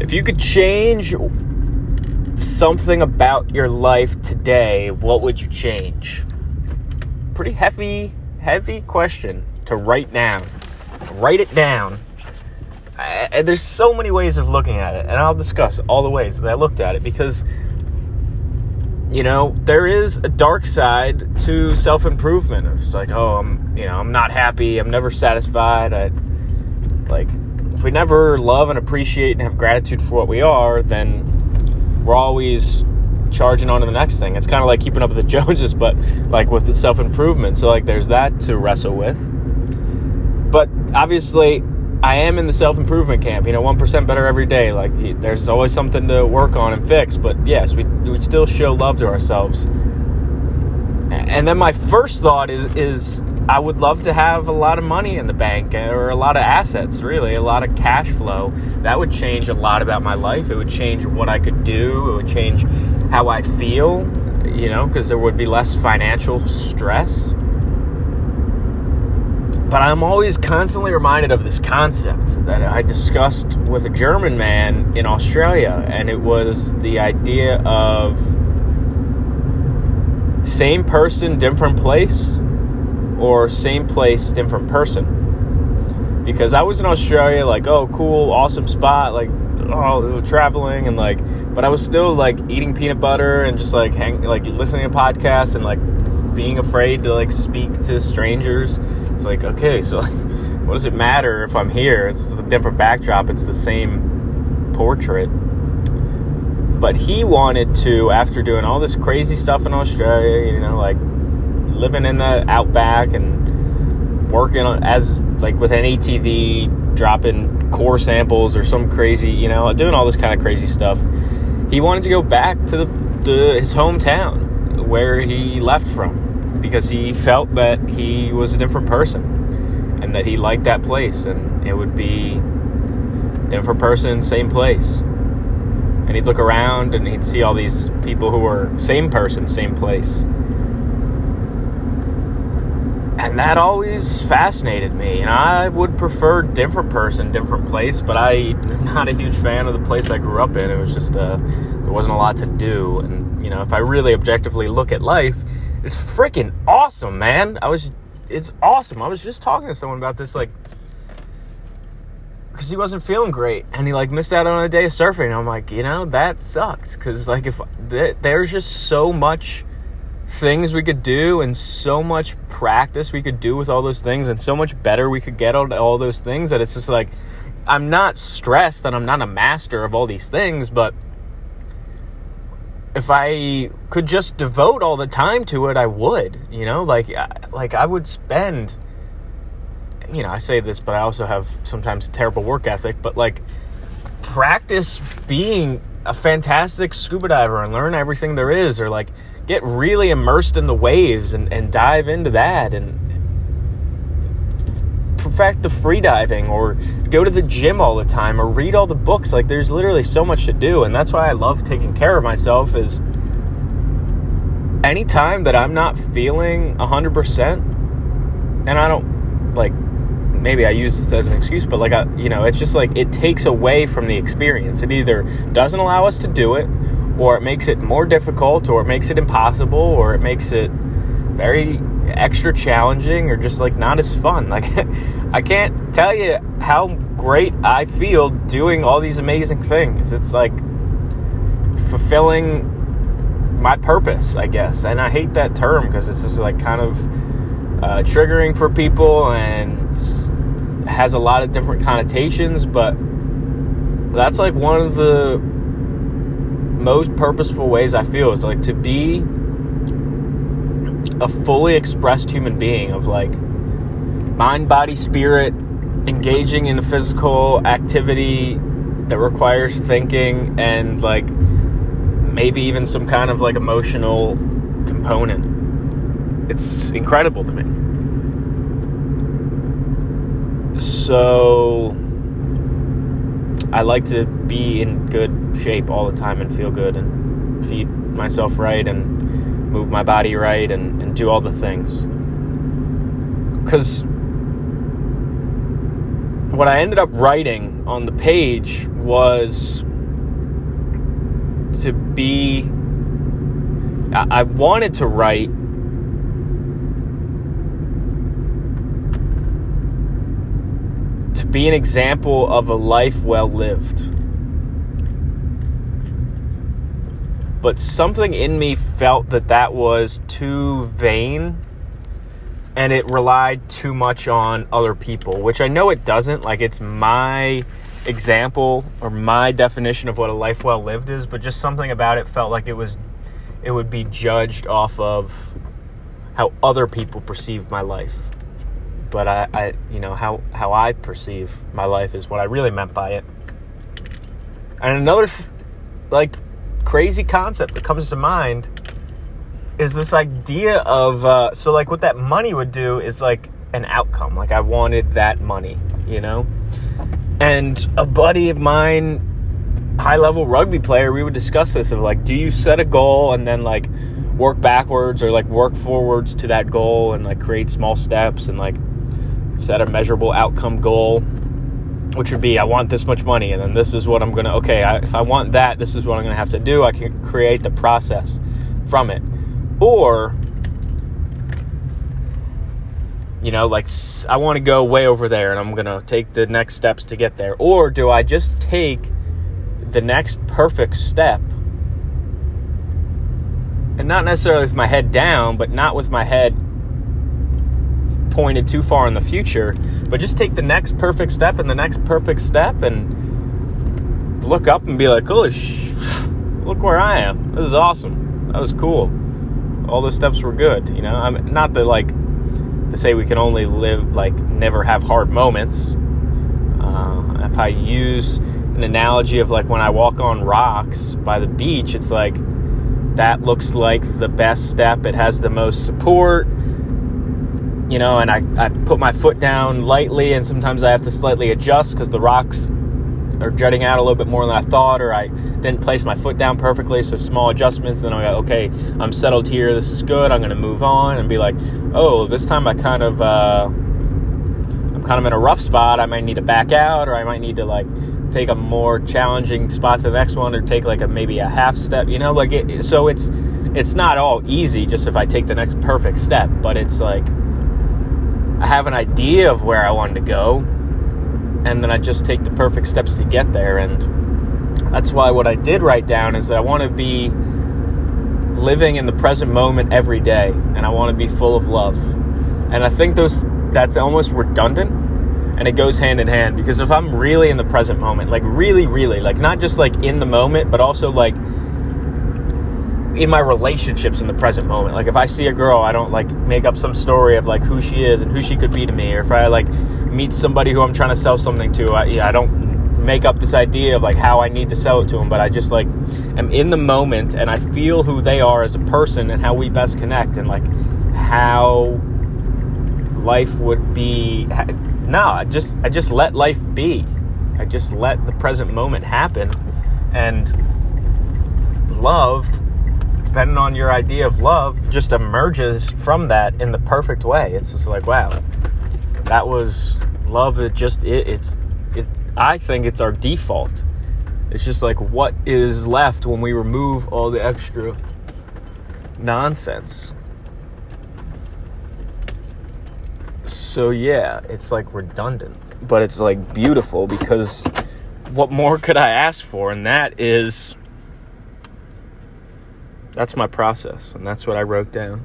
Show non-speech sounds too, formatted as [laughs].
If you could change something about your life today, what would you change? Pretty heavy, heavy question to write down. Write it down. And there's so many ways of looking at it, and I'll discuss all the ways that I looked at it because, you know, there is a dark side to self improvement. It's like, oh, I'm, you know, I'm not happy. I'm never satisfied. I, like, if we never love and appreciate and have gratitude for what we are, then we're always charging on to the next thing. It's kind of like keeping up with the [laughs] Joneses, but like with the self improvement. So, like, there's that to wrestle with. But obviously, I am in the self improvement camp. You know, one percent better every day. Like, there's always something to work on and fix. But yes, we we still show love to ourselves. And then my first thought is is I would love to have a lot of money in the bank eh, or a lot of assets, really, a lot of cash flow. That would change a lot about my life. It would change what I could do. It would change how I feel. You know, because there would be less financial stress but I'm always constantly reminded of this concept that I discussed with a German man in Australia, and it was the idea of same person, different place, or same place, different person. Because I was in Australia, like, oh, cool, awesome spot, like, oh, traveling, and like, but I was still like eating peanut butter and just like hang, like listening to podcasts and like being afraid to like speak to strangers. It's like, okay, so [laughs] what does it matter if I'm here? It's a different backdrop, it's the same portrait. But he wanted to, after doing all this crazy stuff in Australia, you know, like living in the outback and working on, as like with an ATV, dropping core samples or some crazy, you know, doing all this kind of crazy stuff. He wanted to go back to the, the his hometown where he left from because he felt that he was a different person and that he liked that place and it would be different person, same place. And he'd look around and he'd see all these people who were same person, same place. And that always fascinated me. And I would prefer different person, different place, but I'm not a huge fan of the place I grew up in. It was just, uh, there wasn't a lot to do. And, you know, if I really objectively look at life, it's freaking awesome, man. I was, it's awesome. I was just talking to someone about this, like, because he wasn't feeling great and he like missed out on a day of surfing. I'm like, you know, that sucks. Because like, if th- there's just so much things we could do and so much practice we could do with all those things and so much better we could get at all those things that it's just like, I'm not stressed and I'm not a master of all these things, but if I could just devote all the time to it, I would. You know, like like I would spend. You know, I say this, but I also have sometimes terrible work ethic. But like, practice being a fantastic scuba diver and learn everything there is, or like get really immersed in the waves and, and dive into that and perfect the free diving or go to the gym all the time or read all the books like there's literally so much to do and that's why i love taking care of myself is anytime that i'm not feeling 100% and i don't like maybe i use this as an excuse but like i you know it's just like it takes away from the experience it either doesn't allow us to do it or it makes it more difficult or it makes it impossible or it makes it very extra challenging or just like not as fun. [laughs] Like I can't tell you how great I feel doing all these amazing things. It's like fulfilling my purpose, I guess. And I hate that term because this is like kind of uh, triggering for people and has a lot of different connotations, but that's like one of the most purposeful ways I feel is like to be a fully expressed human being of like mind, body, spirit, engaging in a physical activity that requires thinking and like maybe even some kind of like emotional component. It's incredible to me. So I like to be in good shape all the time and feel good and feed myself right and move my body right and, and do all the things. Because what I ended up writing on the page was to be I wanted to write be an example of a life well lived. But something in me felt that that was too vain and it relied too much on other people, which I know it doesn't. Like, it's my example or my definition of what a life well lived is, but just something about it felt like it was it would be judged off of how other people perceive my life. But I, I you know, how, how I perceive my life is what I really meant by it. And another, like, crazy concept that comes to mind is this idea of, uh, so, like, what that money would do is, like, an outcome. Like, I wanted that money, you know? And a buddy of mine high level rugby player, we would discuss this of like, do you set a goal and then like work backwards or like work forwards to that goal and like create small steps and like set a measurable outcome goal, which would be I want this much money and then this is what I'm gonna okay I, if I want that this is what I'm gonna have to do. I can create the process from it, or you know like I want to go way over there and I'm gonna take the next steps to get there, or do I just take the next perfect step and not necessarily with my head down, but not with my head pointed too far in the future, but just take the next perfect step and the next perfect step and look up and be like, holy sh- [sighs] look where I am. This is awesome. That was cool. All those steps were good, you know? I'm not that like to say we can only live like never have hard moments. Uh, if I use an analogy of like when I walk on rocks by the beach, it's like that looks like the best step. It has the most support, you know, and I, I put my foot down lightly, and sometimes I have to slightly adjust because the rocks are jutting out a little bit more than I thought, or I didn't place my foot down perfectly, so small adjustments. Then I go, okay, I'm settled here. This is good. I'm going to move on and be like, oh, this time I kind of, uh, I'm kind of in a rough spot. I might need to back out, or I might need to like take a more challenging spot to the next one or take like a maybe a half step you know like it so it's it's not all easy just if i take the next perfect step but it's like i have an idea of where i want to go and then i just take the perfect steps to get there and that's why what i did write down is that i want to be living in the present moment every day and i want to be full of love. And i think those that's almost redundant and it goes hand in hand because if I'm really in the present moment, like really, really, like not just like in the moment, but also like in my relationships in the present moment. Like if I see a girl, I don't like make up some story of like who she is and who she could be to me, or if I like meet somebody who I'm trying to sell something to, I, yeah, I don't make up this idea of like how I need to sell it to them, but I just like am in the moment and I feel who they are as a person and how we best connect and like how life would be no, I just I just let life be. I just let the present moment happen and love depending on your idea of love just emerges from that in the perfect way. It's just like wow. That was love it just it, it's it I think it's our default. It's just like what is left when we remove all the extra nonsense. So yeah, it's like redundant, but it's like beautiful because what more could I ask for? And that is that's my process, and that's what I wrote down.